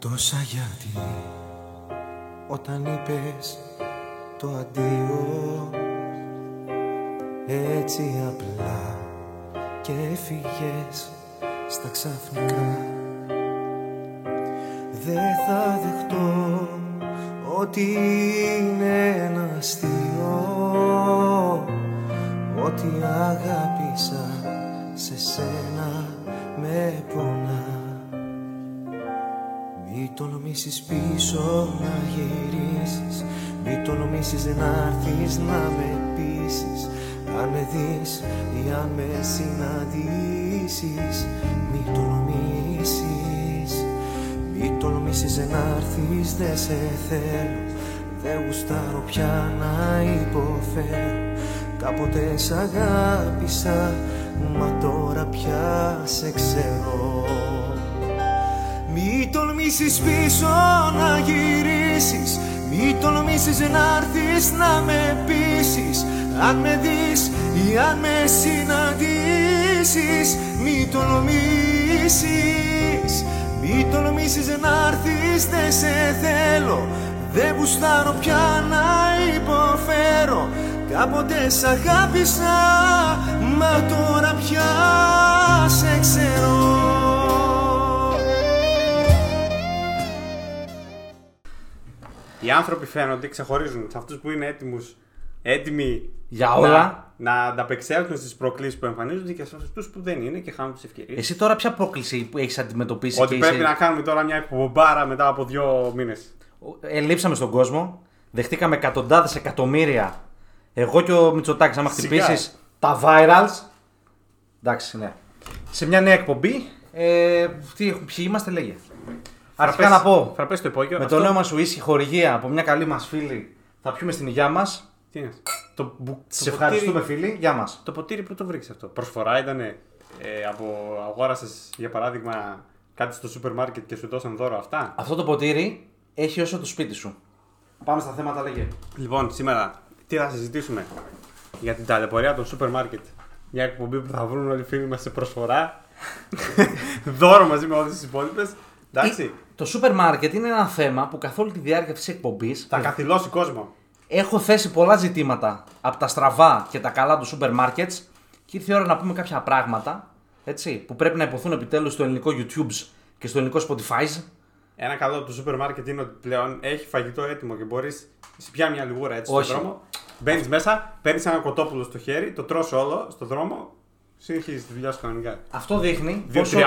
Τόσα γιατί όταν είπες το αντίο. Έτσι απλά και έφυγες στα ξαφνικά. Δεν θα δεχτώ ότι είναι ένα αστείο Ότι αγάπησα σε σένα με πονά. Μη τολμήσεις πίσω να γυρίσεις. Μη τολμήσεις να έρθεις να με πείσεις. Αν με δεις ή αν με συναντήσεις Μη τολμήσεις Μη τολμήσεις να έρθεις δεν σε θέλω. Δεν γουστάρω πια να υποφέρω. Κάποτε σ' αγάπησα Μα τώρα πια σε ξέρω μη τολμήσεις πίσω να γυρίσεις. Μη τολμήσεις να έρθεις να με πείσεις. Αν με δεις ή αν με συναντήσεις Μη τολμήσεις. Μη τολμήσεις να έρθεις δεν σε θέλω. Δεν γουστάρω πια να υποφέρω. Κάποτε σ' αγάπησα Μα τώρα πια σε ξέρω Οι άνθρωποι φαίνονται, ξεχωρίζουν σε αυτούς που είναι έτοιμους, έτοιμοι Για όλα. να, να ανταπεξέλθουν στις προκλήσεις που εμφανίζονται και σε αυτούς που δεν είναι και χάνουν τις ευκαιρίες. Εσύ τώρα ποια πρόκληση που έχεις αντιμετωπίσει Ότι και πρέπει είσαι- να κάνουμε τώρα μια εκπομπάρα μετά από δύο μήνες. Ελείψαμε στον κόσμο. Δεχτήκαμε εκατοντάδες εκατομμύρια. Εγώ και ο Μητσοτάκης, άμα Σιγά. χτυπήσεις τα virals. Εντάξει, ναι. Σε μια νέα εκπομπή. Ε, τι έχουμε, ποιοι είμαστε, λέγε. Αρχικά να πω. Θα πες το υπόγειο. Με αυτό- το νέο μας ουίσκι χορηγία από μια καλή μας φίλη θα πιούμε στην υγειά μας. Τι είναι. Το, μπου- Σε το ευχαριστούμε, ποτήρι- φίλοι. Γεια μας. Το ποτήρι που το βρήκες αυτό. Προσφορά ήταν ε, από αγόρασες για παράδειγμα κάτι στο σούπερ μάρκετ και σου δώσαν δώρο αυτά; Αυτό το ποτήρι έχει όσο το σπίτι σου. Πάμε στα θέματα, λέγε. Λοιπόν, σήμερα τι θα συζητήσουμε για την ταλαιπωρία των σούπερ μάρκετ. Μια εκπομπή που θα βρουν όλοι οι φίλοι μας σε προσφορά. δώρο μαζί με όλες τις υπόλοιπες. Εντάξει. Ε, Το σούπερ μάρκετ είναι ένα θέμα που καθ' όλη τη διάρκεια αυτής της εκπομπής Θα καθηλώσει κόσμο. έχω θέσει πολλά ζητήματα από τα στραβά και τα καλά του σούπερ μάρκετ και ήρθε η ώρα να πούμε κάποια πράγματα έτσι, που πρέπει να υποθούν επιτέλους στο ελληνικό YouTube και στο ελληνικό Spotify. Ένα καλό του σούπερ μάρκετ είναι ότι πλέον έχει φαγητό έτοιμο και μπορείς. Σε πια μια λιγούρα έτσι Όχι. στον δρόμο. Μπαίνεις μέσα, παίρνεις ένα κοτόπουλο στο χέρι, το τρως όλο στον δρόμο. Συνεχίζεις τη δουλειά σου κανονικά. Αυτό δείχνει 2.30. πόσο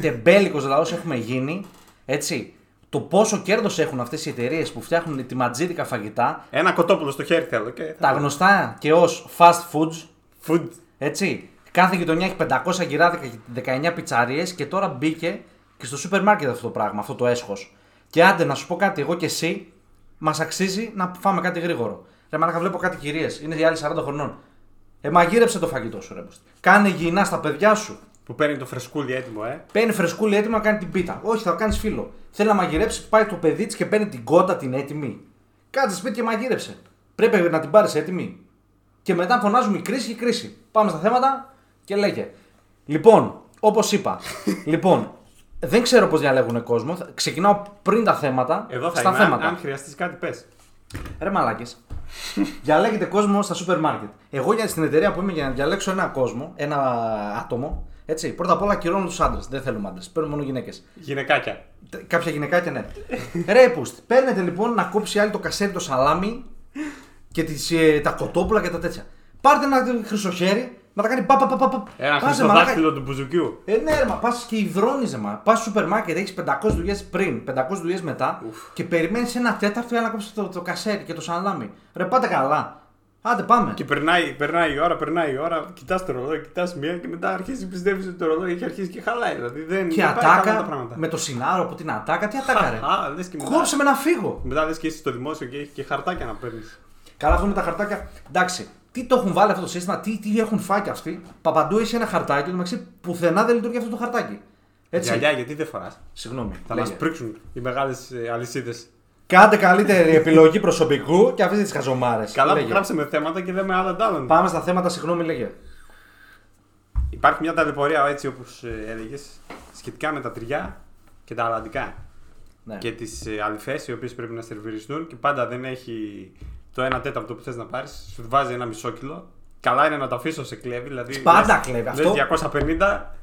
τεμπέλικος λαός έχουμε γίνει. Έτσι, το πόσο κέρδος έχουν αυτές οι εταιρείες που φτιάχνουν ετοιματζίδικα φαγητά, Ένα κοτόπουλο στο χέρι θέλω. Και θα τα γνωστά και ως fast foods, Food. Έτσι. Κάθε γειτονιά έχει 500 γυράδικα και 19 πιτσαρίες και τώρα μπήκε και στο σούπερ μάρκετ αυτό το πράγμα, αυτό το έσχος. Και άντε να σου πω κάτι, εγώ και εσύ, μας αξίζει να φάμε κάτι γρήγορο. Ρε μαλάκα, βλέπω κάτι κυρίες, είναι οι άλλοι 40 χρονών. Ε, μαγείρεψε το φαγητό σου, ρε. μπούστη. Κάνε υγιεινά στα παιδιά σου. Που παίρνει το φρεσκούλι έτοιμο, ε. Παίρνει φρεσκούλη έτοιμο να κάνει την πίτα. Όχι, θα κάνεις φίλο. Θέλει να μαγειρέψει, πάει το παιδί της και παίρνει την κότα την έτοιμη. Κάτσε σπίτι και μαγείρεψε. Πρέπει να την πάρεις έτοιμη. Και μετά φωνάζουμε η κρίση και η κρίση. Πάμε στα θέματα και λέγε. Λοιπόν, όπως είπα. λοιπόν, δεν ξέρω πώς διαλέγουν κόσμο. Θα- Ξεκινάω πριν τα θέματα. Εδώ θα στα είμαι. Αν, θέματα. αν χρειαστείς κάτι, πες. Ρε μαλάκες. Διαλέγετε κόσμο στα σούπερ μάρκετ. Εγώ για στην εταιρεία που είμαι για να διαλέξω ένα κόσμο, ένα άτομο, έτσι. Πρώτα απ' όλα ακυρώνω τους άντρες. Δεν θέλουμε άντρες. Παίρνουμε μόνο γυναίκες. Γυναικάκια. Κάποια γυναικάκια ναι. Ρε πουστ. Παίρνετε λοιπόν να κόψει άλλη το κασέρι, το σαλάμι και τις, ε, τα κοτόπουλα και τα τέτοια. Πάρτε ένα χρυσοχέρι να τα κάνει πα πα πα πα. πα. Ένα Πάσε, χρυσό μαλάκα. δάχτυλο του μπουζουκιού. Ε, ναι, ρε, μα πας και υδρώνιζε, μα. Πας στο σούπερ μάρκετ, έχεις 500 δουλειές πριν, 500 δουλειές μετά και περιμένεις ένα τέταρτο για να κόψεις το, το κασέρι και το σαλάμι. Ρε, πάτε καλά. Άντε, πάμε. Και περνάει, περνάει η ώρα, περνάει η ώρα, κοιτάς το ρολόι, κοιτάς μία και μετά αρχίζεις πιστεύεις ότι το ρολόι έχει αρχίσει και χαλάει. Δηλαδή δεν, Και δεν πάει καλά τα ατάκα πράγματα. με το σινάρο από την ατάκα, τι ατάκα, ρε. Α, λες και μετά. Κόψε με να φύγω. Μετά λες και είσαι στο δημόσιο και έχει και χαρτάκια να παίρνεις. Καλά, αυτό με τα χαρτάκια. Εντάξει, τι το έχουν βάλει αυτό το σύστημα, τι, τι έχουν φάει κι αυτοί. Παπαντού έχει ένα χαρτάκι, μεταξύ πουθενά δεν λειτουργεί αυτό το χαρτάκι. Έτσι. Γυαλιά, γιατί δεν φοράς; Συγγνώμη. Θα λέγε. μα πρίξουν οι μεγάλες αλυσίδες. Κάντε καλύτερη επιλογή προσωπικού και αφήστε τις χαζομάρες. Καλά που γράψαμε θέματα και λέμε άλλα talent. Πάμε στα θέματα, συγγνώμη, λέγε. Υπάρχει μια ταλαιπωρία έτσι όπως έλεγες σχετικά με τα τυριά και τα αλλαντικά. Ναι. και τις αλφέ οι οποίες πρέπει να σερβιριστούν και πάντα δεν έχει το 1 τέταρτο που θες να πάρεις. Σου βάζει ένα μισό κιλό. Καλά είναι να το αφήσω σε κλέβει. Δηλαδή, Πάντα λες- κλέβει. λες Αυτό 250,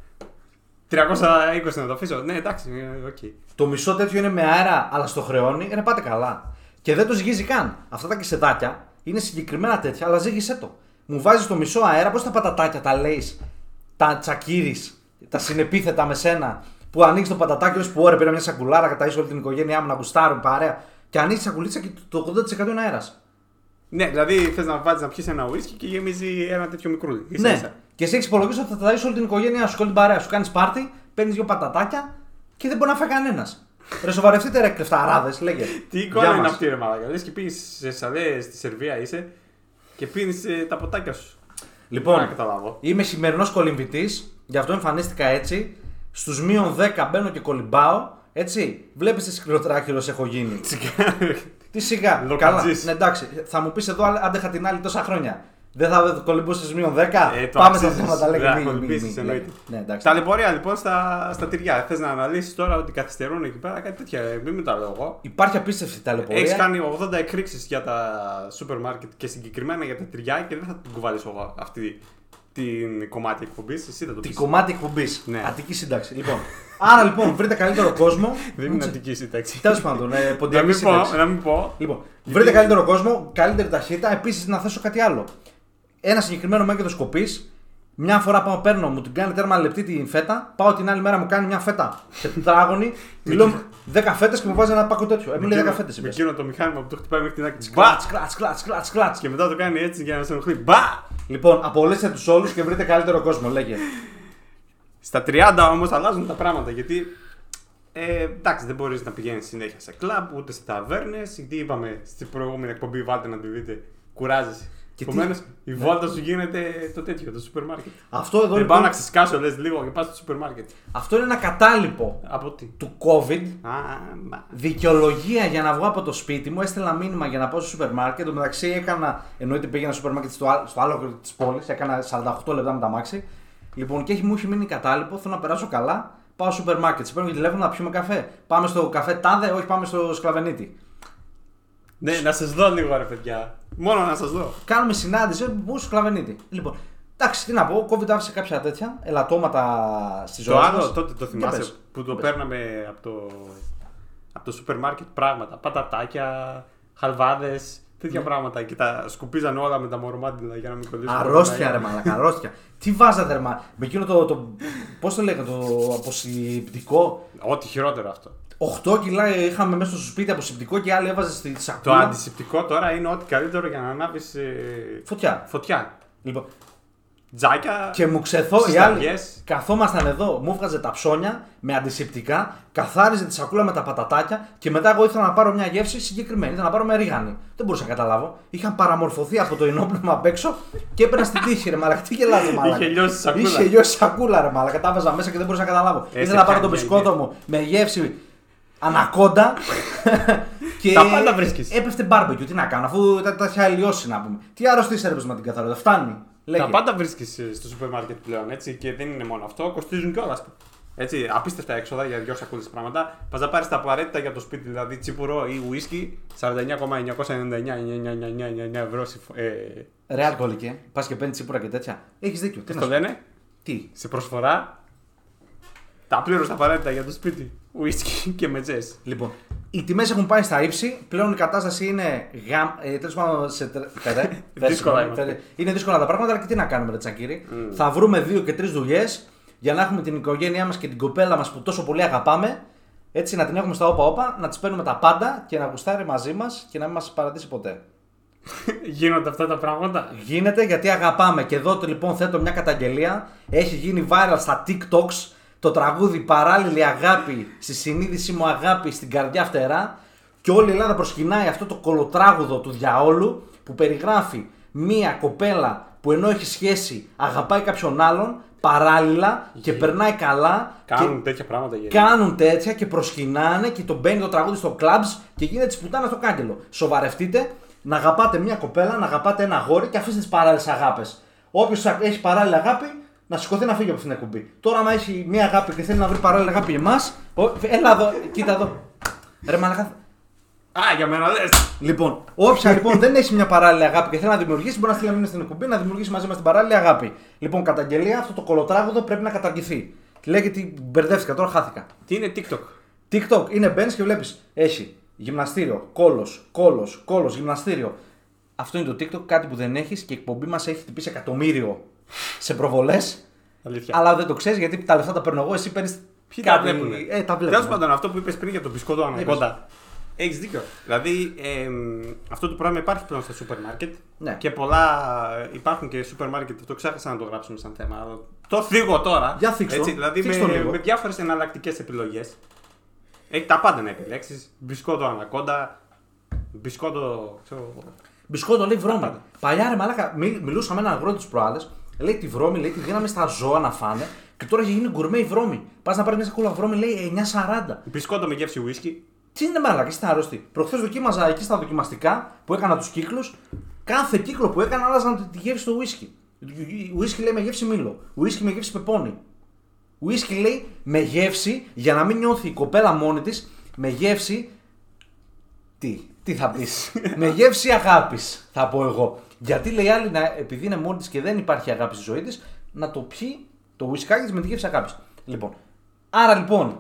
320 να το αφήσω. Ναι, εντάξει, ε, οκ. το μισό τέτοιο είναι με αέρα, αλλά στο χρεώνει, είναι πάτε καλά. Και δεν το ζυγίζει καν. Αυτά τα κεσεδάκια είναι συγκεκριμένα τέτοια, αλλά ζύγισέ το. Μου βάζεις το μισό αέρα, πώς τα πατατάκια τα λέεις, τα τσακίρι, τα συνεπίθετα με σένα, που ανοίξεις το πατατάκι, λες που ωραία, πήρα μια σακουλάρα, καταίσω όλη την οικογένειά μου να γουστάρουν παρέα. Και ανοίξεις τη σακουλίτσα και το 80% είναι αέρας. Ναι, δηλαδή θες να βάλεις να πιεις ένα ουίσκι και γεμίζει ένα τέτοιο μικρούλι. ίσα Ναι. ίσα. Και εσύ έχεις υπολογίσει ότι θα ταΐσεις όλη την οικογένειά σου και όλη την παρέα σου. Κάνεις πάρτι, παίρνεις δύο πατατάκια και δεν μπορεί να φάει κανένας. Ρε σοβαρευτείτε ρε κλεφταράδες, λέγε. Τι Γεια εικόνα είναι μας. αυτή, ρε Μαλάκα. Λες και πήγε σε σαλές στη Σερβία είσαι και πίνεις τα ποτάκια σου. Λοιπόν, Δεν καταλάβω. είμαι σημερινός κολυμβητής, γι' αυτό εμφανίστηκα έτσι. Στους μείον 10 μπαίνω και κολυμπάω. Έτσι, βλέπεις τι σκληροτράχυρο έχω γίνει. Τι σιγά. Λοκατζής. Καλά. Ναι, εντάξει, θα μου πεις εδώ άντεχα την άλλη τόσα χρόνια. Δεν θα κολυμπούσες μείον 10. Ε, το Πάμε στα αξίζεις. θέματα, λέγε. Δεν μη- θα μη- κολυμπήσεις, μη- εννοείται. Ναι, εντάξει. Ταλαιπωρία λοιπόν στα, στα τυριά. Θες να αναλύσεις τώρα ότι καθυστερούν εκεί πέρα κάτι τέτοια. ε, Μην μου τα λέω εγώ. Υπάρχει απίστευτη ταλαιπωρία. Έχεις κάνει 80 εκρήξεις για τα σούπερ μάρκετ και συγκεκριμένα για τα τυριά και δεν θα την κουβαλήσω εγώ αυτή την κομμάτι εκπομπής. Εσύ θα το Την πεις. κομμάτι εκπομπής. Ναι. Αττική σύνταξη. Λοιπόν. Άρα λοιπόν, βρείτε καλύτερο κόσμο. Δεν είναι αντική σύνταξη. Τέλος πάντων, ε, Να ποντιακή μην πω, σύνταξη. να μην πω. Λοιπόν, Γιατί- βρείτε καλύτερο κόσμο, καλύτερη ταχύτητα. Επίσης, να θέσω κάτι άλλο. Ένα συγκεκριμένο μέγεθος κοπής. Μια φορά πάω, παίρνω, μου την κάνει τέρμα λεπτή την φέτα. Πάω την άλλη μέρα, μου κάνει μια φέτα σε τετράγωνη. Τη λέω 10 φέτες και μου βάζει ένα πάκο τέτοιο. Ε, μου λέει 10 φέτες. Με εκείνο το μηχάνημα που το χτυπάει μέχρι την άκρη. Κλατ, Μπα! κλατ, κλατ, κλατ, κλατ. Και μετά το κάνει έτσι για να σε ενοχλεί. Μπα! Λοιπόν, απολύστε τους όλους και βρείτε καλύτερο κόσμο, λέγε. Στα 30 όμως αλλάζουν τα πράγματα γιατί. Ε, εντάξει, δεν μπορείς να πηγαίνεις συνέχεια σε κλαμπ ούτε σε ταβέρνες. Γιατί είπαμε στην προηγούμενη εκπομπή, βάλτε να τη δείτε, κουράζεσαι. Και Επομένως, τι- η βόλτα σου γίνεται το τέτοιο, το σούπερ μάρκετ. Αυτό εδώ Δεν πάω να λοιπόν, ξεσκάσω, λες λίγο και πας στο σούπερ μάρκετ. αυτό είναι ένα κατάλοιπο Από τι; του COVID Α, μα. Δικαιολογία για να βγω από το σπίτι μου, έστειλα μήνυμα για να πάω στο σούπερ μάρκετ. Εν τω μεταξύ έκανα, εννοείται πήγαινα στο σούπερ μάρκετ στο, άλλο- στο άλλο της πόλης, έκανα 48 λεπτά με το αμάξι. Λοιπόν, και έχει, μου έχει μείνει κατάλοιπο, θέλω να περάσω καλά. Πάω στο σούπερ μάρκετ, σε παίρνω και τηλέφωνο να πιούμε καφέ. Πάμε στο καφέ τάδε, όχι πάμε στο Σκλαβενίτη. Ναι, να σας δω λίγο ρε παιδιά. Μόνο να σας δω. Κάνουμε συνάντηση, ε, πού στο Σκλαβενίτη. Λοιπόν, εντάξει, τι να πω, COVID άφησε κάποια τέτοια ελαττώματα στη ζωή Το μας. άλλο τότε το Για θυμάσαι πες. που το Πες. παίρναμε από το, από το σούπερ μάρκετ πράγματα. Πατατάκια, χαλβάδες, τέτοια πράγματα. Και τα σκουπίζαν όλα με τα μορμάντιλα για να μην κολλήσουν. Αρρώστια ρε μαλακα, αρρώστια. Τι βάζατε ρε μα, με εκείνο το, το πώς το λέγανε, το αποσυμπτικό. Ό,τι χειρότερο αυτό. 8 κιλά είχαμε μέσα στο σπίτι αποσυμπτικό και άλλοι έβαζε στη Το σακούλα. αντισηπτικό τώρα είναι ό,τι καλύτερο για να ανάβεις Φωτιά. φωτιά. Λοιπόν, Τζάκια. και μου ξεθώ Στις οι άλλοι. ταριές. Καθόμασταν εδώ, μου έβγαζε τα ψώνια με αντισηπτικά, καθάριζε τη σακούλα με τα πατατάκια και μετά εγώ ήθελα να πάρω μια γεύση συγκεκριμένη. Ήθελα να πάρω με ρίγανη. Δεν μπορούσα να καταλάβω. Είχαν παραμορφωθεί από το ενόπνευμα απ' έξω και έπαιρνα στην τύχη ρε μαλακα. Τι γελάζε μαλακα. Είχε λιώσει η σακούλα. Είχε λιώσει η σακούλα ρε μαλακα. Τα βάζα μέσα και δεν μπορούσα να καταλάβω. Ε, Ήθελα σε να πάρω το πιάνει, μπισκότο ναι. μου με γεύση ανακόντα. και Τα πάντα βρίσκεις. Έπεφτε barbecue. Τι να κάνω, αφού τα, τα είχε αλλοιώσει να πούμε. Τι αρρωστή έρευε με την καθαρότητα. Φτάνει. Λέγε. Τα πάντα βρίσκεις στο σούπερ μάρκετ πλέον έτσι και δεν είναι μόνο αυτό, κοστίζουν κιόλας. Έτσι, απίστευτα έξοδα για δυο σακούλες πράγματα. Πας να πάρεις τα απαραίτητα για το σπίτι, δηλαδή τσίπουρο ή ουίσκι, 49,999 ευρώ. συμφ- Ε, Ρε αλκοολικέ, πας και παίρνεις τσίπουρα και τέτοια. Έχεις δίκιο. Τι Πώς να το σου- λένε, Τι; σε προσφορά. Τα πλήρω τα απαραίτητα για το σπίτι. Ουίσκι και μετζέ. Λοιπόν, οι τιμές έχουν πάει στα ύψη. Πλέον η κατάσταση είναι γαμ. Ε, Τέλος πάντων, σε. τε- τερέ. Πες, Δύσκολα συγγνώμη, είμαστε. τερέ. Είναι δύσκολα τα πράγματα, αλλά και τι να κάνουμε, ρε Τσακύρη. Θα βρούμε δύο και τρεις δουλειές για να έχουμε την οικογένειά μας και την κοπέλα μας που τόσο πολύ αγαπάμε. Έτσι να την έχουμε στα όπα-όπα, να της παίρνουμε τα πάντα και να γουστάρει μαζί μας και να μην μας παρατήσει ποτέ. Γίνονται αυτά τα πράγματα; Γίνεται γιατί αγαπάμε. Και εδώ λοιπόν θέτω μια καταγγελία. Έχει γίνει viral στα TikToks το τραγούδι Παράλληλη Αγάπη στη συνείδηση μου αγάπη στην καρδιά φτερά. Και όλη η Ελλάδα προσκυνάει αυτό το κολοτράγουδο του διαόλου που περιγράφει μία κοπέλα που ενώ έχει σχέση αγαπάει κάποιον άλλον παράλληλα και περνάει καλά. Κάνουν και τέτοια πράγματα για κάνουν τέτοια και προσκυνάνε και τον μπαίνει το τραγούδι στο clubs και γίνεται της πουτάνας στο κάγκελο. Σοβαρευτείτε να αγαπάτε μια κοπέλα, να αγαπάτε ένα αγόρι και αφήστε τις παράλληλες αγάπες. Όποιος έχει παράλληλη αγάπη, να σηκωθεί να φύγει από αυτήν την εκπομπή. Τώρα, άμα έχει μια αγάπη και θέλει να βρει παράλληλη αγάπη για εμάς, έλα εδώ, κοίτα εδώ. Ρε μαλακά. Α, για μένα λε. Λοιπόν, όποια λοιπόν δεν έχει μια παράλληλη αγάπη και θέλει να δημιουργήσει, μπορεί να στείλει μήνυμα στην εκπομπή να δημιουργήσει μαζί μας την παράλληλη αγάπη. Λοιπόν, καταγγελία, αυτό το κολοτράγουδο πρέπει να καταργηθεί. Λέγεται, μπερδεύτηκα, τώρα χάθηκα. Τι είναι TikTok; TikTok είναι μπαίνεις και βλέπεις. Έχει γυμναστήριο, κόλος, κόλος, κόλος, γυμναστήριο. Αυτό είναι το TikTok, κάτι που δεν έχεις και η εκπομπή μας έχει χτυπήσει εκατομμύριο σε προβολές. Αλήθεια. Αλλά δεν το ξέρεις γιατί τα λεφτά τα παίρνω εγώ, εσύ παίρνεις. Ποιοι τα βλέπουν. Ε, τα βλέπουν. Τέλος πάντων, αυτό που είπες πριν για τον μπισκότο ανακόντα. Έχεις δίκιο. Δηλαδή, ε, αυτό το πράγμα υπάρχει πλέον στα σούπερ μάρκετ. Ναι. Και πολλά υπάρχουν και σούπερ μάρκετ. Αυτό ξέχασα να το γράψουμε σαν θέμα. αλλά Το θίγω τώρα. Για θίξ' το. δηλαδή, Θίξ' το με, λίγο. με διάφορες εναλλακτικές επιλογές. Έχει τα πάντα να επιλέξεις. Μπισκότο ανακόντα. Μπισκότο. Ξέρω, Μπισκότο λέει βρώμη. πάντα. Παλιά ρε μαλάκα, μι- μιλούσα με έναν αγρότη τη προάλλες. Λέει τη βρώμη, λέει τη δίναμε στα ζώα να φάνε και τώρα έχει γίνει γκουρμέ η βρώμη. Πας να πάρεις μια σακούλα βρώμη, λέει 9,40. μπισκότο με γεύση whisky. Τι είναι μαλάκα, είστε άρρωστοι. Προχθές δοκίμαζα εκεί στα δοκιμαστικά που έκανα τους κύκλους. Κάθε κύκλο που έκανα άλλαζαν τη γεύση του whisky. Whisky λέει με γεύση μήλο. Whisky με γεύση πεπόνι. Whisky λέει με γεύση για να μην νιώθει η κοπέλα μόνη της με γεύση. Τι, τι θα πεις; με γεύση αγάπης, θα πω εγώ. Γιατί λέει άλλη, να, επειδή είναι μόνη της και δεν υπάρχει αγάπη στη ζωή της, να το πιει το whisky της με τη γεύση αγάπης. Λοιπόν, άρα λοιπόν,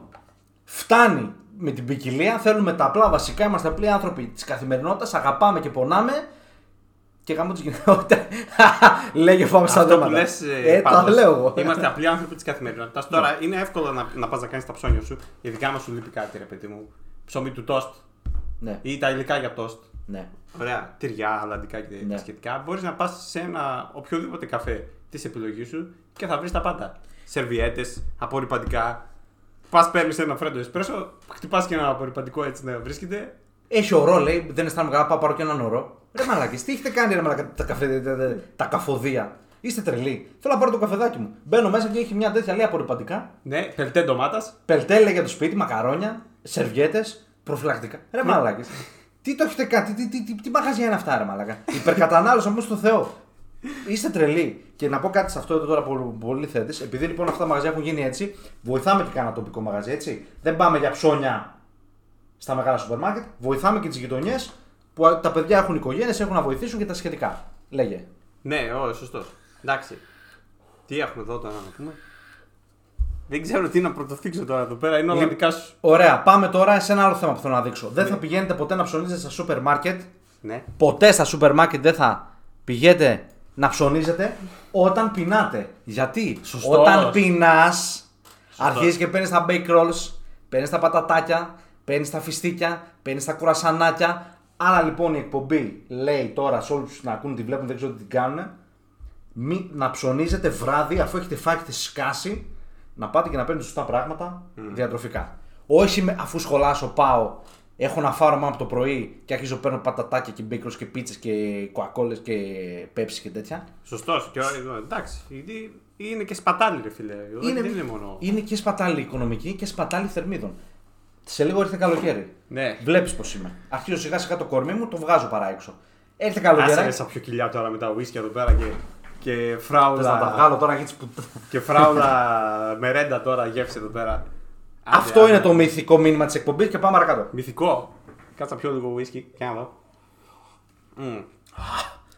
φτάνει με την ποικιλία. Θέλουμε τα απλά βασικά. Είμαστε απλοί άνθρωποι της καθημερινότητας. Αγαπάμε και πονάμε. Και γάμο της γυναικότητα. Λέγε πάμε στα Αυτό που δέματα. λες, ε, ε, τα πάντως, λέω εγώ. Είμαστε απλοί άνθρωποι της καθημερινότητας. Τώρα είναι εύκολο να, να πας να κάνεις τα ψώνια σου. Ειδικά άμα σου λείπει κάτι, ρε παιδί μου. Ψωμί του τόστ Ναι, ή τα υλικά για τόστ. ναι. Ωραία, τυριά, αλαντικά και Ναι. τα σχετικά. Μπορείς να πας σε ένα οποιοδήποτε καφέ της επιλογής σου και θα βρεις τα πάντα. Σερβιέτες, απορριπαντικά. Πας παίρνεις ένα φρέντο εσπρέσο, χτυπάς και ένα απορριπαντικό έτσι να βρίσκεται. Έχει ωρό, λέει. Δεν αισθάνομαι καλά. Πάω πάρω και έναν ωρό. Ρε μαλάκες, τι έχετε κάνει, ρε μαλάκα, τα, καφέ, τα, τα, τα καφοδία. Είστε τρελοί. Θέλω να πάρω το καφεδάκι μου. Μπαίνω μέσα και έχει μια τέτοια λέει απορριπαντικά. Ναι, πελτέ ντομάτας. Πελτέλε για το σπίτι, μακαρόνια, σερβιέτες, προφυλακτικά. Ρε μαλάκες. τι το έχετε κάνει, τι, τι, τι, τι μαγαζιά είναι αυτά, ρε μαλάκα. Υπερκατανάλωση όμως στο Θεό. Είστε τρελοί. Και να πω κάτι σε αυτό εδώ τώρα που πολύ θέτη. Επειδή λοιπόν αυτά τα μαγαζιά έχουν γίνει έτσι, βοηθάμε και κάνα τοπικό μαγαζί έτσι. Δεν πάμε για ψώνια στα μεγάλα σούπερ μάρκετ. Βοηθάμε και τις γειτονιές που τα παιδιά έχουν οικογένειες, έχουν να βοηθήσουν και τα σχετικά. Λέγε. Ναι, ω, σωστό. Εντάξει. Τι έχουμε εδώ τώρα να πούμε; Δεν ξέρω τι να πρωτοθίξω τώρα εδώ πέρα. Είναι όλα Λοιπόν, δικά σου. Ωραία, πάμε τώρα σε ένα άλλο θέμα που θέλω να δείξω. Δεν θα πηγαίνετε ποτέ να ψωνίζετε στα σούπερ μάρκετ Ναι. ποτέ στα σούπερ μάρκετ δεν θα πηγαίνετε να ψωνίζετε όταν πεινάτε. Γιατί; Σωστός. όταν πεινάς, αρχίζεις και παίρνεις τα bake rolls, παίρνεις τα πατατάκια, παίρνεις τα φιστίκια, παίρνεις τα κουρασανάκια. Άρα λοιπόν η εκπομπή λέει τώρα σε όλους να ακούν, τη βλέπουν, δεν ξέρω τι την κάνουν. Μη, να ψωνίζετε βράδυ αφού έχετε φάει και έχετε σκάσει, να πάτε και να παίρνετε σωστά πράγματα διατροφικά. Όχι με, αφού σχολάσω, πάω, έχω να φάρω μόνο από το πρωί και αρχίζω παίρνω πατατάκια και μπίκρος και πίτσες και κοακόλες και πέψη και τέτοια. Σωστός. Και ο- εντάξει. Γιατί είναι και σπατάλη, ρε φίλε. Είναι... Δεν είναι μόνο. είναι και σπατάλη οικονομική και σπατάλη θερμίδων. Σε λίγο ήρθε καλοκαίρι. Ναι. Βλέπεις πώς είμαι. Αρχίζω σιγά σιγά το κορμί μου, το βγάζω παρά έξω. Έρθε Άσε καλοκαίρι. ρε, σαν πιο κοιλιά τώρα με τα whisky εδώ πέρα και, και Θες να τα φράουλα. βγάλω τώρα γιατί που... και φράουλα μερέντα τώρα γεύση εδώ πέρα. Άντε, Αυτό άντε. είναι το μυθικό μήνυμα της εκπομπής και πάμε παρακάτω. Μυθικό. Κάτσα πιο λίγο whisky. Και να δω. Μμμ.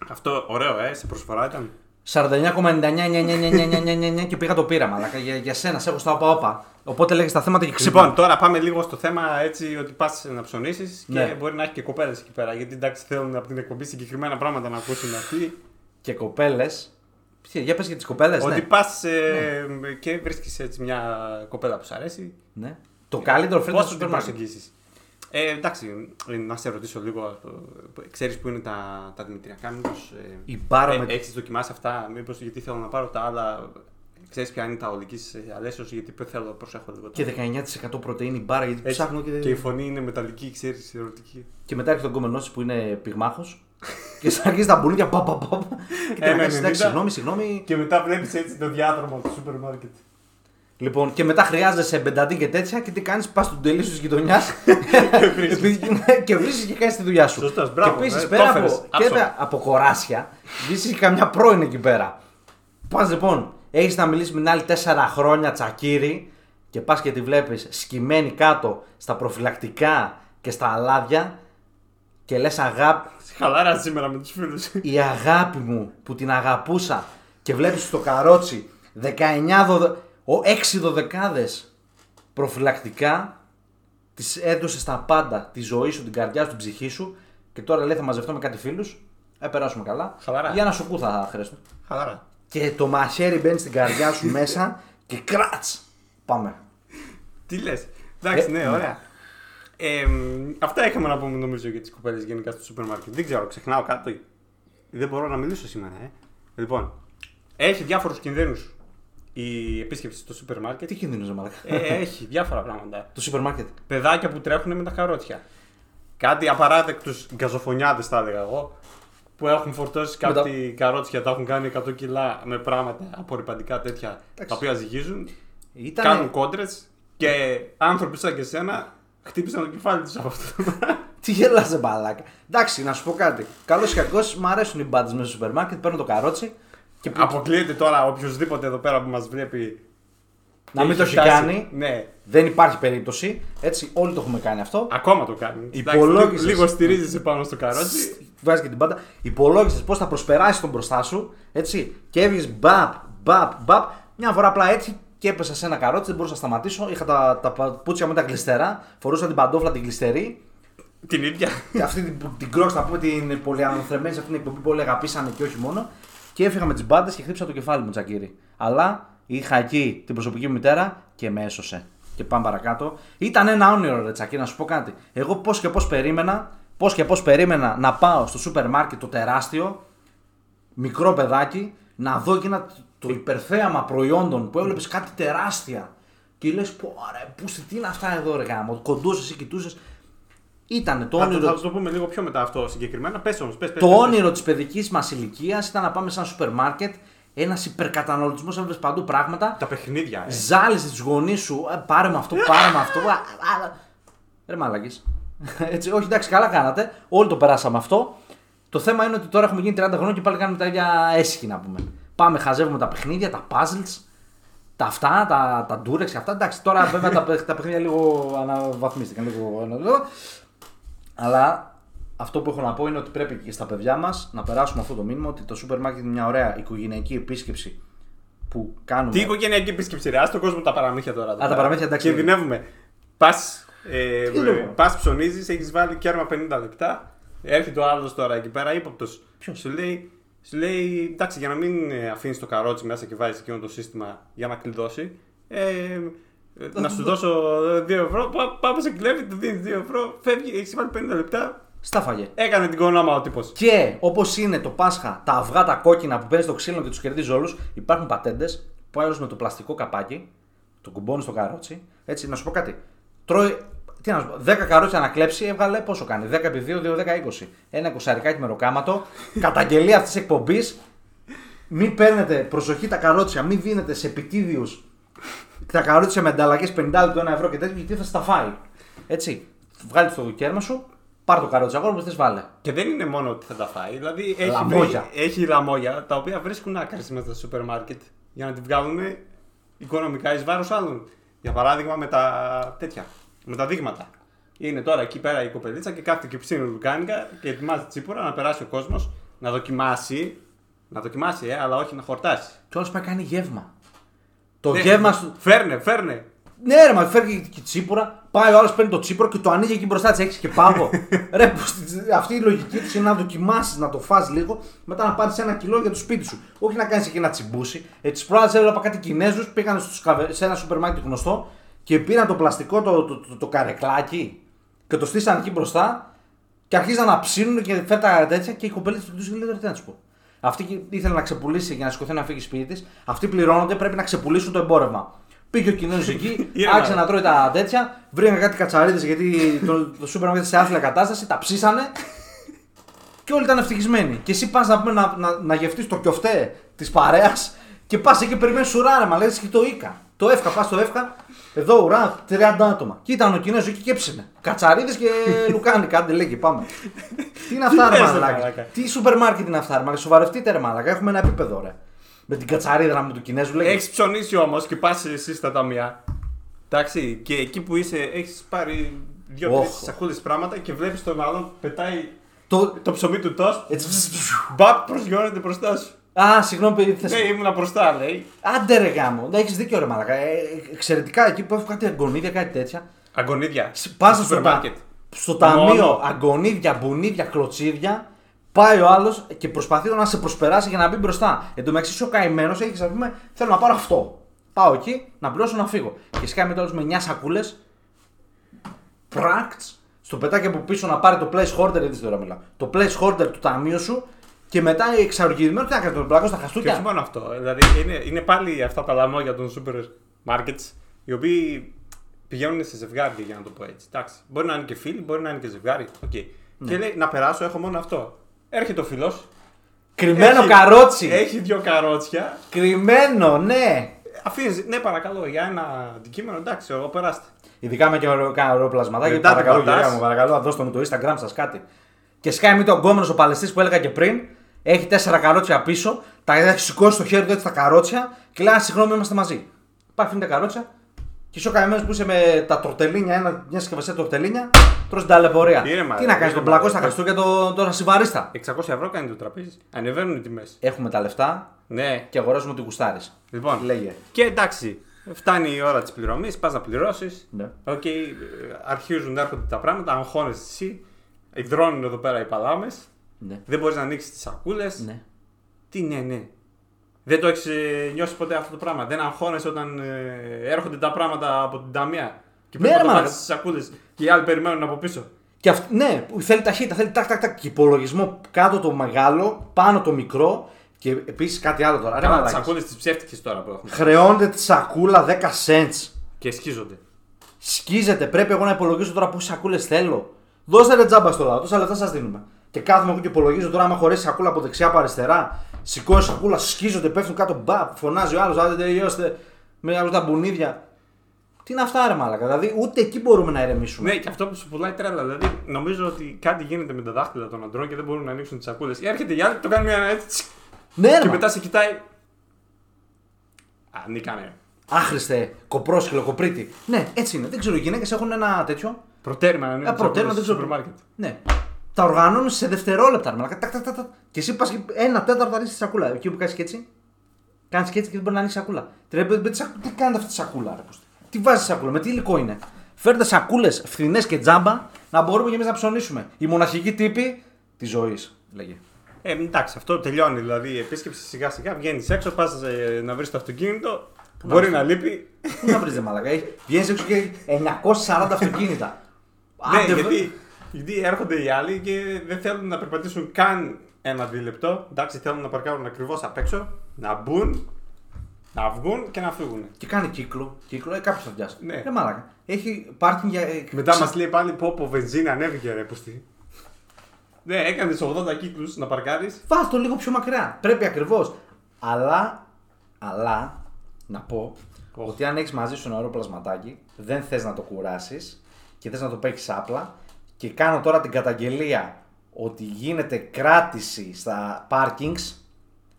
Αυτό ωραίο, ε, σε προσφορά ήταν. 49,99 και πήγα το πήρα μαλάκα. Για, για σένα, σε έχω στα όπα όπα. Οπότε λέγες τα θέματα και ξύπνα. Λοιπόν, τώρα πάμε λίγο στο θέμα έτσι ότι πας να ψωνίσεις Ναι. και μπορεί να έχει και κοπέλες εκεί πέρα. Γιατί εντάξει θέλουν από την εκπομπή συγκεκριμένα πράγματα να ακούσουν αυτοί. Και κοπέλες. Για πες για τις κοπέλες, Ότι ναι. πας και βρίσκεις έτσι μια κοπέλα που σου αρέσει. ναι. Το καλύτερο φέρνει Πώς στο την σούπερ μάρκετ. προσεγγίσεις; Ε, εντάξει, ε, να σε ρωτήσω λίγο. Ξέρεις που είναι τα, τα δημητριακά, μήπως. Η μπάρα με- Έχεις δοκιμάσει αυτά, μήπως γιατί θέλω να πάρω τα άλλα. Ξέρεις ποια είναι τα ολικής αλέσεως, γιατί θέλω να προσέχω λίγο. Και 19% πρωτενη μπάρα γιατί Έτσι, ψάχνω και. και η φωνή είναι μεταλλική, ξέρεις, ερωτική. Και μετά έρχεται ο κομμενό που είναι πυγμάχος. Και σαν αρχίζει τα μπουνίδια. Πα, πα, πα, πα. και Ένα να κάνεις, 90. εντάξει, συγγνώμη, συγγνώμη. Και μετά βλέπεις έτσι το διάδρομο του σούπερ μάρκετ. Λοιπόν, και μετά χρειάζεσαι μπενταντή και τέτοια και τι κάνεις, πας στον τελείο της γειτονιάς και βρίσκεις και κάνεις τη δουλειά σου. Σωστός, μπράβο, και επίση ε, πέρα το από, έφερες, και άψογα. πέρα από κοράσια, βρίσκεις και καμιά πρώην εκεί πέρα. Πας λοιπόν, έχεις να μιλήσεις με την άλλη 4 χρόνια τσακίρι και πας και τη βλέπεις σκυμμένη κάτω στα προφυλακτικά και στα αλάδια και λες αγάπη, Χαλάρα σήμερα με τους φίλους. η αγάπη μου που την αγαπούσα και βλέπεις στο καρότσι 19 δωδε... ο 6 δωδεκάδες προφυλακτικά τις έδωσες στα πάντα τη ζωή σου, την καρδιά σου, την ψυχή σου και τώρα λέει θα μαζευτώ με κάτι φίλους ε, περάσουμε καλά. Χαλαρά. Για να σου κού θα χρειαστούν. Χαλάρα. Και το μαχαίρι μπαίνει στην καρδιά σου μέσα και κράτς. Πάμε. Τι λες. Εντάξει, Ε, ναι, ναι. ωραία. Ε, μ, αυτά είχαμε να πούμε νομίζω για τις κοπέλες γενικά στο σούπερ μάρκετ. Δεν ξέρω, ξεχνάω κάτι. Δεν μπορώ να μιλήσω σήμερα, ε. Λοιπόν, έχει διάφορους κινδύνους η επίσκεψη στο σούπερ μάρκετ. Τι κινδύνος ρε μαλάκα; Ε, έχει διάφορα πράγματα. Το σούπερ μάρκετ. Παιδάκια που τρέχουν με τα καρότσια. Κάτι απαράδεκτους γκαζοφωνιάδες, θα έλεγα εγώ. Που έχουν φορτώσει Με κάτι καρότσια, τα έχουν κάνει 100 κιλά με πράγματα απορριπαντικά τέτοια τα οποία ζυγίζουν. Ήταν... Κάνουν κόντρες και άνθρωποι σαν και εσένα χτύπησαν το κεφάλι του από αυτό. Τι γελάς ρε μπαλάκα. Εντάξει, να σου πω κάτι. Καλός ή κακό, μου αρέσουν οι μπάντες μέσα στο σούπερ μάρκετ. Παίρνω το καρότσι και που- Αποκλείεται τώρα οποιοδήποτε εδώ πέρα που μας βλέπει. να μην έχει το έχει φτάσει- κάνει. Ναι, Δεν υπάρχει περίπτωση. Έτσι, όλοι το έχουμε κάνει αυτό. ακόμα το κάνει. Υπολόγισες. Λίγο στηρίζεσαι πάνω στο καρότσι. Βάζεις και την πάντα. Υπολόγισες πώς θα προσπεράσεις τον μπροστά σου. Έτσι. Και έβγαινες μπαπ, μπαπ, μπαπ. Μια φορά απλά έτσι και έπεσα σε ένα καρότσι. Δεν μπορούσα να σταματήσω. Είχα τα, τα παπούτσια μου τα γλιστερά. Φορούσα την παντόφλα την γλιστερή. Την ίδια. Και αυτή την, την κρόξ, να πούμε την πολυαναθρεμένη σε αυτήν την εκπομπή που όλοι αγαπήσανε και όχι μόνο. Και έφυγα με τις μπάντες και χτύπησα το κεφάλι μου, τσακίρι. Αλλά είχα εκεί την προσωπική μου μητέρα και με έσωσε. Και πάμε παρακάτω. Ήταν ένα όνειρο, ρε τσακίρι, να σου πω κάτι. Εγώ πώς και πώς περίμενα, πώς και πώς περίμενα να πάω στο σούπερ μάρκετ το τεράστιο, μικρό παιδάκι, να δω εκείνα το υπερθέαμα προϊόντων που έβλεπες κάτι τεράστια. Και λες, πω ρε, πούστη, τι είναι αυτά εδώ, ρε γάμο. Κοντούσες ή κοιτούσες. Ήτανε το Θα, όνειρο. θα το πούμε λίγο πιο μετά αυτό συγκεκριμένα. Πες όμως, πες. Το όνειρο της παιδικής μας ηλικίας ήταν να πάμε σε ένα σούπερ μάρκετ, ένας υπερκαταναλωτισμός, έβλεπες παντού πράγματα. Τα παιχνίδια. Ε. Ζάλιζε τους γονείς σου, «Ε, πάρε με αυτό, πάρε με αυτό. Α, α, Ρε μάλακες. Έτσι, όχι εντάξει, καλά κάνατε. Όλοι το περάσαμε αυτό. Το θέμα είναι ότι τώρα έχουμε γίνει 30 χρόνια και πάλι κάνουμε τα ίδια έσχη να πούμε. Πάμε, χαζεύουμε τα παιχνίδια, τα puzzles, τα αυτά, τα, τα durex και αυτά. Εντάξει, τώρα βέβαια τα, παιχ- τα παιχνίδια λίγο αναβαθμίστηκαν. Λίγο, λίγο. Αλλά αυτό που έχω να πω είναι ότι πρέπει και στα παιδιά μας να περάσουμε αυτό το μήνυμα ότι το σούπερ μάρκετ είναι μια ωραία οικογενειακή επίσκεψη που κάνουμε. Τι οικογενειακή επίσκεψη, ρε. Α τον κόσμο τα παραμύθια τώρα. εδώ τα πέρα. παραμύθια, εντάξει. Κινδυνεύουμε. Πας ε, Τι λέω; πας ψωνίζεις, έχεις βάλει κέρμα 50 λεπτά. Έρχεται ο άλλος τώρα εκεί πέρα, ύποπτος. Ποιος; Σου λέει, σου λέει, εντάξει, για να μην αφήνεις το καρότσι μέσα και βάζεις εκείνο το σύστημα για να κλειδώσει. Ε, ε, να σου δώσω 2 ευρώ. Πά- Πάμε σε κλέβει, του δίνεις 2 ευρώ. Φεύγει, έχεις βάλει 50 λεπτά. Στα φαγε. Έκανε την κονόμα ο τύπος. Και όπως είναι το Πάσχα, τα αυγά τα κόκκινα που παίρνεις στο ξύλο και τους κερδίζεις όλους, υπάρχουν πατέντες που άλλος με το πλαστικό καπάκι, το κουμπώνεις στο καρότσι. Έτσι, να σου πω κάτι. Τρώει, τι να σου πω, 10 καρότσια να κλέψει, έβγαλε πόσο κάνει. 10 επί 2, 2, 10, 20. Ένα κοσαρικάκι με ροκάματο. Καταγγελία αυτής της εκπομπής. Μην παίρνετε προσοχή τα καρότσια, μην δίνετε σε επιτίδιου τα καρότσια με ανταλλαγές 50 λεπτό 1 ευρώ και τέτοιο, γιατί θα στα φάει. Έτσι, βγάλει το κέρμα σου, πάρ το καρότσι αγόρι μου, θε βάλε. Και δεν είναι μόνο ότι θα τα φάει. Δηλαδή έχει, Λαμόγια. βρει- έχει λαμόγια τα οποία βρίσκουν άκρη μέσα στο σούπερ μάρκετ για να τη βγάλουν οικονομικά εις βάρος άλλων. Για παράδειγμα με τα τέτοια. Με τα δείγματα. Είναι τώρα εκεί πέρα η κοπελίτσα και κάθεται και ψήνει λουκάνικα και ετοιμάζει τσίπουρα να περάσει ο κόσμος να δοκιμάσει. Να δοκιμάσει, ε, αλλά όχι να χορτάσει. Και όλος πάει κάνει γεύμα. Το Ναι, γεύμα σου. Φέρνε, φέρνε. Ναι, ρε, μα φέρνει και τσίπουρα. Πάει ο άλλος παίρνει το τσίπουρο και το ανοίγει εκεί μπροστά τη. Έχεις και πάγο. ρε, πως, αυτή η λογική του είναι να δοκιμάσεις, να το φας λίγο, μετά να πάρεις ένα κιλό για το σπίτι σου. Όχι να κάνεις εκεί ένα τσιμπούσι. Ε, τι προάλλες έβλεπα κάτι Κινέζους, πήγαν στους καβε- σε ένα σούπερ μάρκετ γνωστό και πήραν το πλαστικό το, το, το, το καρεκλάκι και το στήσαν εκεί μπροστά και αρχίζαν να ψήνουν και φέρτα τέτοια και η κοπέλα τους του λέει: «Ρε, Τι να του πω. Αυτή και- ήθελε να ξεπουλήσει για να σηκωθεί να φύγει σπίτι της. Αυτοί πληρώνονται, πρέπει να ξεπουλήσουν το εμπόρευμα. Πήγε ο Κινέζος εκεί, Ήρεμα. άρχισε να τρώει τα τέτοια, βρήκαν κάτι κατσαρίδες γιατί το, το σούπερ μάρκετ σε άθλια κατάσταση, τα ψήσανε και όλοι ήταν ευτυχισμένοι. Και εσύ πας να, πούμε να, να, να γευτείς το κιοφτέ της παρέας και πας εκεί και περιμένεις ουρά, ρε, μα λες και το Ικα. Το εύκα, πας στο εύκα, εδώ ουρά, 30 άτομα. Και ήταν ο Κινέζος εκεί και έψινε. Κατσαρίδες και λουκάνικα, άντε λέγει, πάμε. Τι είναι αυτά, ρε λες, ρε, μαλάκα; μαλάκα. Τι σούπερ μάρκετ είναι αυτά, ρε μαλάκα; Σοβαρευτείτε, ρε μαλάκα. Έχουμε ένα επίπεδο, ρε. Με την κατσαρίδα μου του Κινέζου λέγει. Έχεις ψωνίσει όμως και πας εσύ στα ταμεία. Εντάξει, και εκεί που είσαι, έχεις πάρει δύο-τρεις Όχ. σακούλες πράγματα και βλέπεις τον άλλον πετάει Το... το ψωμί του τόστ. Έτσι... Μπαπ, προσγειώνεται μπροστά σου. Α, συγγνώμη, παιδί, θες... Ναι, ήμουνα μπροστά, λέει. Άντε ρε γάμο. Ναι, έχεις δίκιο ρε μαλακά. Ε, εξαιρετικά εκεί που έχουν κάτι αγκονίδια, κάτι τέτοια. Αγωνίδια. Πα Στο στο, σούπερ τα... μάρκετ. στο ταμείο Μόνο. αγκονίδια, μπουνίδια, κλωτσίδια. Πάει ο άλλος και προσπαθεί να σε προσπεράσει για να μπει μπροστά. Εν τω μεταξύ, ο καημένος έχεις, ας πούμε, θέλω να πάρω αυτό. Πάω εκεί, να πληρώσω να φύγω. Και σκάει μετά με 9 σακούλες. Πρακτ. Στο πετάκι από πίσω να πάρει το place holder, δεν τώρα μιλάω. Το place holder του ταμείου σου και μετά εξαγριωμένος τι να κάνει, τον πλακώνω στα Και όχι χαστούκια. μόνο αυτό. Δηλαδή είναι, είναι πάλι αυτά τα λαμόγια των super markets οι οποίοι πηγαίνουν σε ζευγάρι για να το πω έτσι. Εντάξει. Μπορεί να είναι και φίλοι, μπορεί να είναι και ζευγάρι. οκ. Ναι. Και λέει να περάσω, έχω μόνο αυτό. Έρχεται ο φιλό. Κρυμμένο καρότσι. Έχει δύο καρότσια. Κρυμμένο, ναι. Αφήνει, ναι, παρακαλώ, για ένα αντικείμενο, εντάξει, εγώ περάστε. Ειδικά με και ωραίο, κάνα ωραίο πλασματάκι. Μετά Παρακαλώ, την πατάς. κυρία μου, παρακαλώ, δώστε μου το Instagram σας κάτι. Και σκάει με τον κόμενο ο παλαιστής που έλεγα και πριν. Έχει τέσσερα καρότσια πίσω. Τα έχει σηκώσει το χέρι του έτσι τα καρότσια και λέει: «Α, Συγγνώμη, είμαστε μαζί. Πάει, αφήνει τα καρότσια. Και είσαι ο καημένος που είσαι με τα τορτελίνια, ένα, μια συσκευασία τορτελίνια, τρως την ταλαιπωρία. Τι ρε, μαλάκα, Τι να κάνεις, τι τον ρε, πλακό μαλάκα. στα Χριστούγεννα το, το ασυμβαρίστα. 600 ευρώ κάνει το τραπέζι. Ανεβαίνουν οι τιμές. Έχουμε τα λεφτά Ναι. και αγοράζουμε ό,τι γουστάρεις. Λοιπόν, Λέγε. και εντάξει, φτάνει η ώρα της πληρωμής, πας να πληρώσεις. Ναι. Οκ, ε, αρχίζουν να έρχονται τα πράγματα, αγχώνεσαι εσύ. Υδρώνουν εδώ πέρα οι παλάμες. Ναι. Δεν μπορείς να ανοίξεις τις σακούλες. ναι. Τι ναι, ναι. Δεν το έχεις νιώσει ποτέ αυτό το πράγμα. Δεν αγχώνεσαι όταν ε, έρχονται τα πράγματα από την ταμεία. Και Ναι, πρέπει ρε, να τα μαλάκα. βάλει στις σακούλες και οι άλλοι περιμένουν από πίσω. Και αυ... Ναι, που θέλει ταχύτητα, θέλει τάκ, τάκ, τάκ. Και υπολογισμό κάτω το μεγάλο, πάνω το μικρό και επίσης κάτι άλλο τώρα. Ρε, Καλά, τις μαλάκες. σακούλες τις ψεύτικες τώρα που έχουμε. Χρεώνεται τη σακούλα 10 cents. Και σκίζονται. Σκίζεται, πρέπει εγώ να υπολογίσω τώρα πόσες σακούλες θέλω. Δώστε ρε τζάμπα στο λαό, τόσα λεφτά σας δίνουμε. Και κάθομαι εγώ και υπολογίζω τώρα, άμα χωρέσει σακούλα από δεξιά από αριστερά, σηκώνει σακούλα, σκίζονται, πέφτουν κάτω, μπα, φωνάζει ο άλλος, άντε τελειώστε με από τα μπουνίδια. Τι είναι αυτά, ρε Μάλακα. Δηλαδή, ούτε εκεί μπορούμε να ηρεμήσουμε. Ναι, και αυτό που σου πουλάει τρέλα. Δηλαδή, νομίζω ότι κάτι γίνεται με τα δάχτυλα των αντρών και δεν μπορούν να ανοίξουν τις σακούλες. Έρχεται η άλλη, το κάνει μια έτσι. Ναι, ρε, Και μα. μετά σε κοιτάει. Α, νίκανε. Άχρηστε, κοπρόσκυλο, κοπρίτη. Ναι, έτσι είναι. Δεν ξέρω, οι γυναίκες έχουν ένα τέτοιο. Προτέρημα να ανοίξουν Α, προτέρημα, σακούλες δεν στο ξέρω. σούπερ μάρκετ. Ναι. Τα οργανώνουν σε δευτερόλεπτα. ρε μαλάκα. Τακ, τακ, τακ, τακ. Και εσύ πας ένα τέταρτο ανοίξει τη σακούλα. Εκεί που κάνεις και έτσι. Κάνεις και έτσι και δεν μπορεί να ανοίξει σακούλα. Τρέπει, με τη σακ- τι κάνετε αυτή τη σακούλα, ρε. Κώστα; Τι βάζεις σακούλα, με τι υλικό είναι. Φέρτε σακούλες φθηνές και τζάμπα να μπορούμε και εμείς να ψωνίσουμε. Η μοναχική τύπη της ζωής. Λέγε. Ε, εντάξει, αυτό τελειώνει. Δηλαδή η επίσκεψη σιγά σιγά βγαίνεις έξω, πας να βρεις το αυτοκίνητο. Μπορεί να λείπει. Πού να βρεις δε μαλακά. Βγαίνεις έξω και 940 αυτοκίνητα. ναι, Άντε, βρε. γιατί, γιατί έρχονται οι άλλοι και δεν θέλουν να περπατήσουν καν ένα δίλεπτο. Εντάξει, θέλουν να παρκάρουν ακριβώς απ' έξω, να μπουν, να βγουν και να φύγουν. Και κάνει κύκλο. Κύκλο, ε, κάποιος θα πιάσει. Ναι. Ε, μαλάκα. Έχει πάρκινγκ για. ε, Μετά ξα- μας λέει πάλι πω πω βενζίνα ανέβηκε ρε πουστή. Ναι, έκανες 80 κύκλους να παρκάρεις. Βάζ το λίγο πιο μακριά. Πρέπει ακριβώς. Αλλά, αλλά, να πω ότι αν έχεις μαζί σου ένα ωραίο πλασματάκι, δεν θες να το κουράσεις και θες να το παίξεις άπλα. Και κάνω τώρα την καταγγελία ότι γίνεται κράτηση στα parkings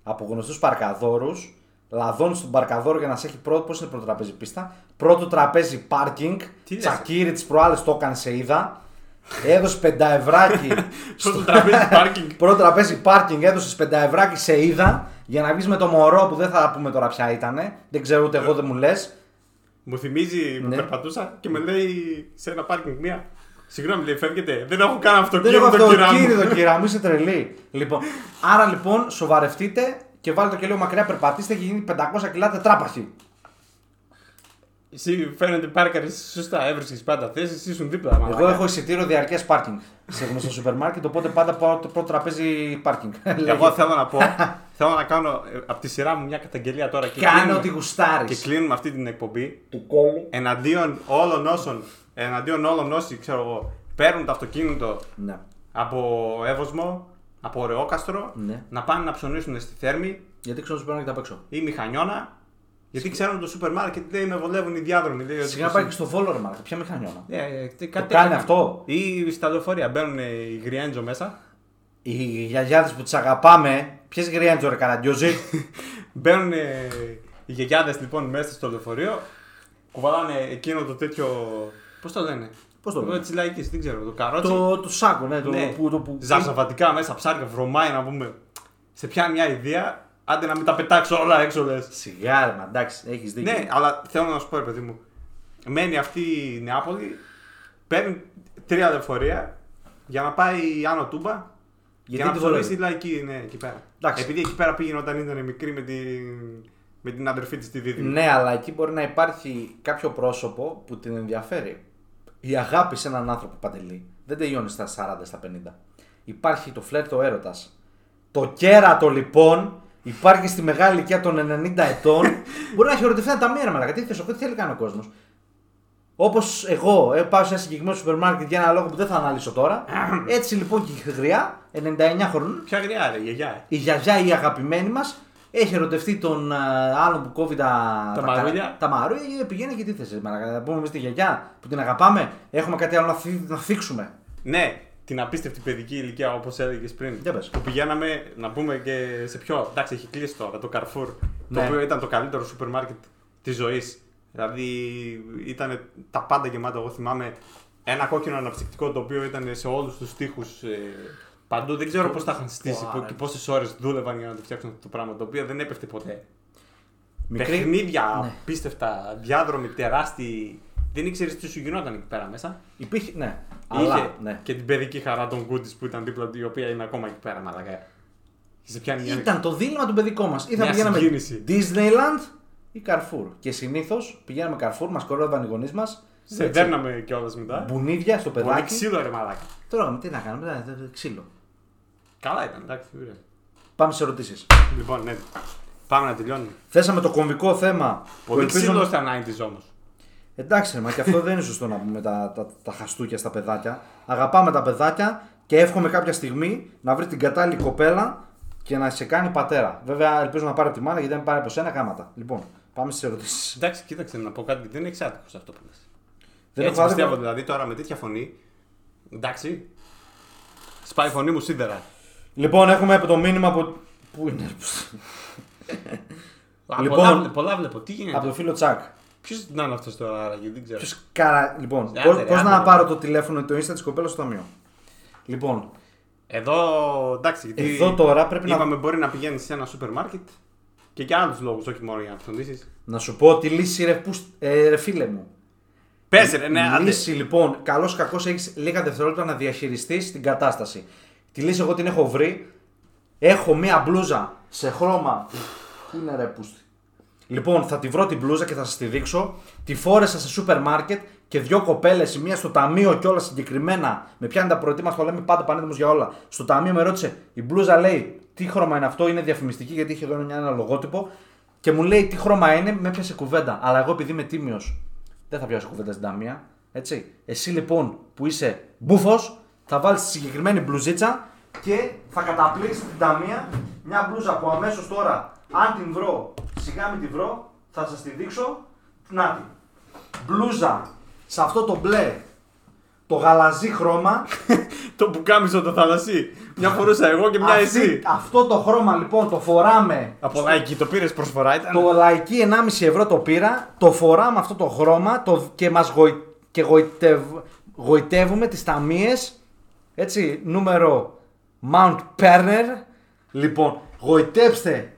από γνωστούς παρκαδόρους. Λαδώνεις στον παρκαδόρο για να σε έχει πρώτο. Πώς είναι πρώτο τραπέζι πίστα; Πρώτο τραπέζι parking. Τι λες, Τσακίρι της προάλλε το έκανε σε είδα. Έδωσε πενταευράκι. Στο τραπέζι πάρκινγκ. Πρώτο τραπέζι πάρκινγκ έδωσε πενταευράκι σε είδα για να βγεις με το μωρό που δεν θα πούμε τώρα ποια ήταν. Δεν ξέρω ούτε εγώ δεν μου λες. Μου θυμίζει που Ναι. περπατούσα και με λέει σε ένα πάρκινγκ μία. Συγγνώμη, λέει, φεύγετε. Δεν έχω καν Δεν έχω αυτοκίνητο, κυρά μου. αυτοκίνητο, κυρία μου, είσαι τρελή. Λοιπόν, άρα λοιπόν σοβαρευτείτε και βάλτε το και λίγο μακριά, περπατήστε και γίνει 500 κιλά τετράπαχη. Εσύ φαίνεται πάρκαρη σωστά, έβρισκες πάντα θέσει, εσύ ήσουν δίπλα. Εγώ μαλάκα. έχω εισιτήριο διαρκεία πάρκινγκ σε γνωστό σούπερ μάρκετ, οπότε πάντα πάω το πρώτο τραπέζι πάρκινγκ. Εγώ θέλω να πω, θέλω να κάνω από τη σειρά μου μια καταγγελία τώρα και Κάνε κλείνουμε- ό,τι γουστάρεις. Και κλείνουμε αυτή την εκπομπή Του κόλλου. εναντίον όλων όσων, εναντίον όλων όσοι, ξέρω εγώ, παίρνουν το αυτοκίνητο Ναι. από Εύωσμο, από Ρεόκαστρο, Ναι. να πάνε να ψωνίσουν στη Θέρμη Γιατί ξέρω σούπερ μάρκετ απ' έξω. ή Μηχανιώνα. Γιατί ξέρουν το σούπερ μάρκετ λέει με βολεύουν οι διάδρομοι. Λέει, ότι Σιγά πάει και στο Βόλο, ρε Μάρκα, ποια μηχανιώνα. Ε, ε, τι- Το κάτι κάνει τέτοιο. αυτό; Ή στα λεωφορεία μπαίνουν οι γριέντζο μέσα. Οι γιαγιάδες που τι αγαπάμε, ποιες γριέντζο ρε καραντιόζη. Μπαίνουν οι γιαγιάδες λοιπόν μέσα στο λεωφορείο. Κουβαλάνε εκείνο το τέτοιο. Πώς το λένε; Πώς το Το λέμε. της λαϊκής, δεν ξέρω. Το καρότσι. Το, το σάκο, ναι. Το, ναι. που, το, που... Ζαρζαβατικά μέσα, ψάρια, βρωμάει να πούμε. Σε πιάνει μια ιδέα, άντε να μην τα πετάξω όλα έξω λες. Σιγά, ρε, μα, εντάξει, έχεις δίκιο. Ναι, αλλά θέλω να σου πω, ρε παιδί μου. Μένει αυτή η Νεάπολη, παίρνει τρία λεωφορεία για να πάει άνω τούμπα Γιατί και να τη ψωνίσει βολεύει; τη λαϊκή, ναι, εκεί πέρα. Εντάξει. Επειδή εκεί πέρα πήγαινε όταν ήταν μικρή με την, με την αδερφή της τη Δίδυμη. Ναι, αλλά εκεί μπορεί να υπάρχει κάποιο πρόσωπο που την ενδιαφέρει. Η αγάπη σε έναν άνθρωπο παντελή δεν τελειώνει στα 40, στα 50. Υπάρχει το φλερτ ο έρωτας. Το κέρατο λοιπόν υπάρχει στη μεγάλη ηλικία των 90 ετών. μπορεί να έχει ερωτευτεί τα μοίρα μαλακα. Τι θες, τι θέλει να κάνει ο κόσμος; Όπως εγώ ε, πάω σε ένα συγκεκριμένο σούπερ μάρκετ για ένα λόγο που δεν θα αναλύσω τώρα. Έτσι λοιπόν και η γριά, 99 χρονών, Ποια γριά, ρε, γιαγιά. η γιαγιά η αγαπημένη μας έχει ερωτευτεί τον ε, άλλον που κόβει τα, Τα μαρούλια. Τα μαρούλια και πηγαίνει και τι θες, ρε μαλάκα. Να πούμε εμείς τη γιαγιά που την αγαπάμε, έχουμε κάτι άλλο να, θυ- να θίξουμε. Ναι, την απίστευτη παιδική ηλικία όπως έλεγες πριν. Για πες. Που πηγαίναμε να πούμε και σε ποιο. Εντάξει, έχει κλείσει τώρα το Carrefour. Ναι. Το οποίο ήταν το καλύτερο σούπερ μάρκετ της ζωής. Δηλαδή ήταν τα πάντα γεμάτα. Εγώ θυμάμαι ένα κόκκινο αναψυκτικό το οποίο ήταν σε όλους τους τοίχου παντού. Δεν ξέρω πώς τα είχαν στήσει Ωα, και ρε. πόσες ώρες δούλευαν για να το φτιάξουν αυτό το πράγμα. Το οποίο δεν έπεφτε ποτέ. Μικρή- Παιχνίδια Ναι. απίστευτα, διάδρομοι τεράστιοι. Δεν ήξερες τι σου γινόταν εκεί πέρα μέσα. Υπήρχε, ναι. Είχε Αλλά, ναι. και την παιδική χαρά των Goodies που ήταν δίπλα του, η οποία είναι ακόμα εκεί πέρα, μαλακά. Και σε πιάνει μια... Ήταν το δίλημα του παιδικό μας. Ή θα Μια πηγαίναμε συγκίνηση. Disneyland ή Carrefour. Και συνήθως πηγαίναμε Carrefour, μας κορόιδευαν οι γονείς μας. Σε δέρναμε κιόλας μετά. Μπουνίδια στο Πολύ παιδάκι. ξύλο ρε μαλάκα. Τώρα τι να κάνουμε, δεν- δεν- ξύλο. Καλά ήταν, εντάξει, ωραία. Πάμε σε ερωτήσεις. Λοιπόν, ναι. Πάμε να τελειώνουμε. Θέσαμε το κομβικό θέμα. που Πολύ ελπίζω- ξύλο στα 90s όμως. Εντάξει, ρε, μα και αυτό δεν είναι σωστό να πούμε τα, τα, τα χαστούκια στα παιδάκια. Αγαπάμε τα παιδάκια και εύχομαι κάποια στιγμή να βρει την κατάλληλη κοπέλα και να σε κάνει πατέρα. Βέβαια, ελπίζω να πάρει τη μάνα γιατί δεν πάρει από σένα γάματα. Λοιπόν, πάμε στις ερωτήσεις. Εντάξει, κοίταξε να πω κάτι. Δεν είναι εξάτυχο αυτό που λες. Δεν Έτσι έχω πιστεύω άδικο. δηλαδή τώρα με τέτοια φωνή. Εντάξει. Σπάει η φωνή μου σίδερα. Λοιπόν, έχουμε το μήνυμα από. Πού είναι, Α, Λοιπόν, πολλά, βλέπω, πολλά βλέπω. Τι από γίνεται. το φίλο Τσακ. Ποιος να είναι αυτός τώρα, άραγε, δεν ξέρω. Ποιος καρα... Λοιπόν, Άντε πώ ρε, πώς άντε να ρε. πάρω το τηλέφωνο ή το insta της κοπέλας στο ταμείο; Λοιπόν, Εδώ εντάξει, γιατί εδώ τώρα πρέπει να, είπαμε μπορεί να πηγαίνεις σε ένα σούπερ μάρκετ και για άλλους λόγους, όχι μόνο για να ψωνίσει. να σου πω τη λύση, ρε, που... ε, ρε φίλε μου. Πες ρε, ναι, Η άντε. λύση λοιπόν, καλός ή κακός έχεις λίγα δευτερόλεπτα να διαχειριστείς την κατάσταση. Τη λύση εγώ την έχω βρει. Έχω μία μπλούζα σε χρώμα. Πού είναι ρε πούστη. Λοιπόν, θα τη βρω την μπλούζα και θα σας τη δείξω. Τη φόρεσα σε σούπερ μάρκετ και δύο κοπέλες, η μία στο ταμείο και όλα συγκεκριμένα. Με πιάνει τα προετοίμαστα, το λέμε πάντα πανέτοιμος για όλα. Στο ταμείο με ρώτησε, η μπλούζα λέει τι χρώμα είναι αυτό, είναι διαφημιστική γιατί είχε εδώ ένα, ένα λογότυπο. Και μου λέει τι χρώμα είναι, με έπιασε κουβέντα. Αλλά εγώ επειδή είμαι τίμιος, δεν θα πιάσω κουβέντα στην ταμεία. Έτσι. Εσύ λοιπόν που είσαι μπούφος, θα βάλεις τη συγκεκριμένη μπλουζίτσα και θα καταπλήξεις την ταμεία μια μπλούζα που αμέσως τώρα, αν την βρω, σιγά μην την βρω, θα σας τη δείξω. Να τη. Μπλούζα σε αυτό το μπλε, το γαλαζί χρώμα. Το πουκάμισο το θαλασσί. Μια φορούσα εγώ και μια Αυτή- εσύ. αυτό το χρώμα λοιπόν το φοράμε Από εκεί το πήρες προσφορά ήταν; Το λαϊκή 1,5 ευρώ το πήρα, το φοράμε αυτό το χρώμα το, και μας γοη, και γοητευ, γοητεύουμε τις ταμείες, έτσι, νούμερο Mount Perner. Λοιπόν, γοητεύστε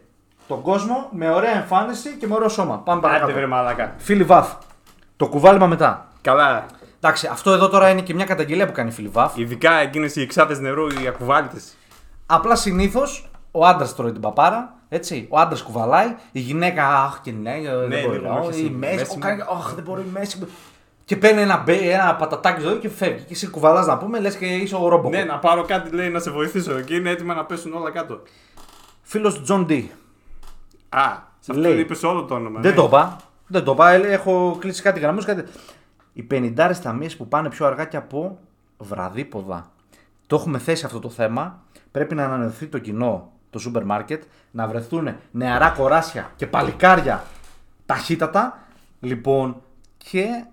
τον κόσμο με ωραία εμφάνιση και με ωραίο σώμα. Πάμε Άντε παρακάτω. βρε μαλάκα. Φίλη Βαφ, το κουβάλιμα μετά. Καλά. Εντάξει, αυτό εδώ τώρα είναι και μια καταγγελία που κάνει η φίλη Βαφ. Ειδικά εκείνες οι εξάτε νερού, οι ακουβάλιτε. Απλά συνήθως ο άντρας τρώει την παπάρα, έτσι. Ο άντρας κουβαλάει, η γυναίκα, Αχ και ναι, δεν Ναι, μπορεί. λίγο, Ω, όχι, η εσύ, μέση, μέση ο, μου. κάνει, Αχ, δεν μπορεί η μέση. Μου». Και παίρνει ένα, μπέ- ένα πατατάκι ζωή και φεύγει. Και εσύ κουβαλάς να πούμε, λες και είσαι ο Ράμπο. Ναι, να πάρω κάτι λέει να σε βοηθήσω και είναι έτοιμα να πέσουν όλα κάτω. Φίλος Τζον Ντί. Α, σε αυτό Λέει. είπες όλο το όνομα. Δεν ναι. το είπα. Δεν το είπα. ε, Έχω κλείσει κάτι γραμμού. Κάτι... Οι 50 ταμείες που πάνε πιο αργά και από βραδύποδα. Το έχουμε θέσει αυτό το θέμα. Πρέπει να ανανεωθεί το κοινό, το σούπερ μάρκετ, να βρεθούν νεαρά κοράσια και παλικάρια ταχύτατα. Λοιπόν, και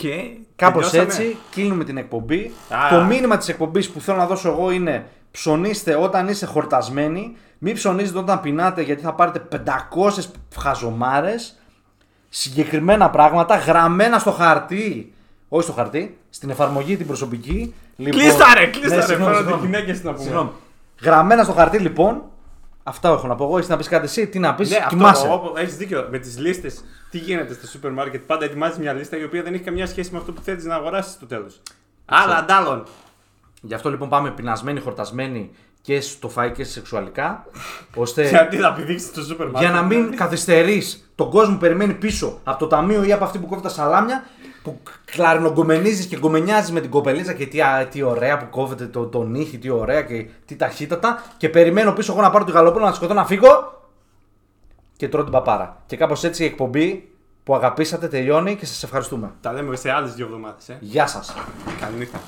Και κάπως τελειώσαμε. έτσι κλείνουμε την εκπομπή. Α. Το μήνυμα της εκπομπής που θέλω να δώσω εγώ είναι ψωνίστε όταν είστε χορτασμένοι. Μην ψωνίζετε όταν πεινάτε γιατί θα πάρετε 500 χαζομάρες συγκεκριμένα πράγματα γραμμένα στο χαρτί Όχι στο χαρτί, στην εφαρμογή την προσωπική. Λοιπόν... Κλείστα ρε, κλείστα Ναι, ρε. συγγνώμη, Φέρω συγγνώμη. τη γυναίκες να πούμε. Συγγνώμη. Γραμμένα στο χαρτί λοιπόν, αυτά έχω να πω εγώ. Εσύ να πεις κάτι εσύ, τι να πεις, Ναι, κοιμάσαι. αυτό έχεις δίκιο. Με τις λίστες, τι γίνεται στο σούπερ μάρκετ. Πάντα ετοιμάζεις μια λίστα η οποία δεν έχει καμιά σχέση με αυτό που θέλει να αγοράσεις στο τέλος. Άλλα αντάλλων. Γι' αυτό λοιπόν πάμε πεινασμένοι, χορτασμένοι και στο φάι και σε σεξουαλικά. ώστε Γιατί θα πηδήξεις το σούπερ μάρκετ. για να μην καθυστερείς τον κόσμο που περιμένει πίσω από το ταμείο ή από αυτή που κόβει τα σαλάμια, που κλαρινογκομενίζει και γκομενιάζεις με την κοπελίτσα και τι, α, τι ωραία που κόβεται το, το νύχι, τι ωραία και τι ταχύτατα. Και περιμένω πίσω εγώ να πάρω τη γαλοπούλα να τη σκοτώ να φύγω και τρώω την παπάρα. Και κάπως έτσι η εκπομπή που αγαπήσατε τελειώνει και σας ευχαριστούμε. Τα λέμε σε άλλες δύο εβδομάδες. Ε. Γεια σας. Καληνύχτα.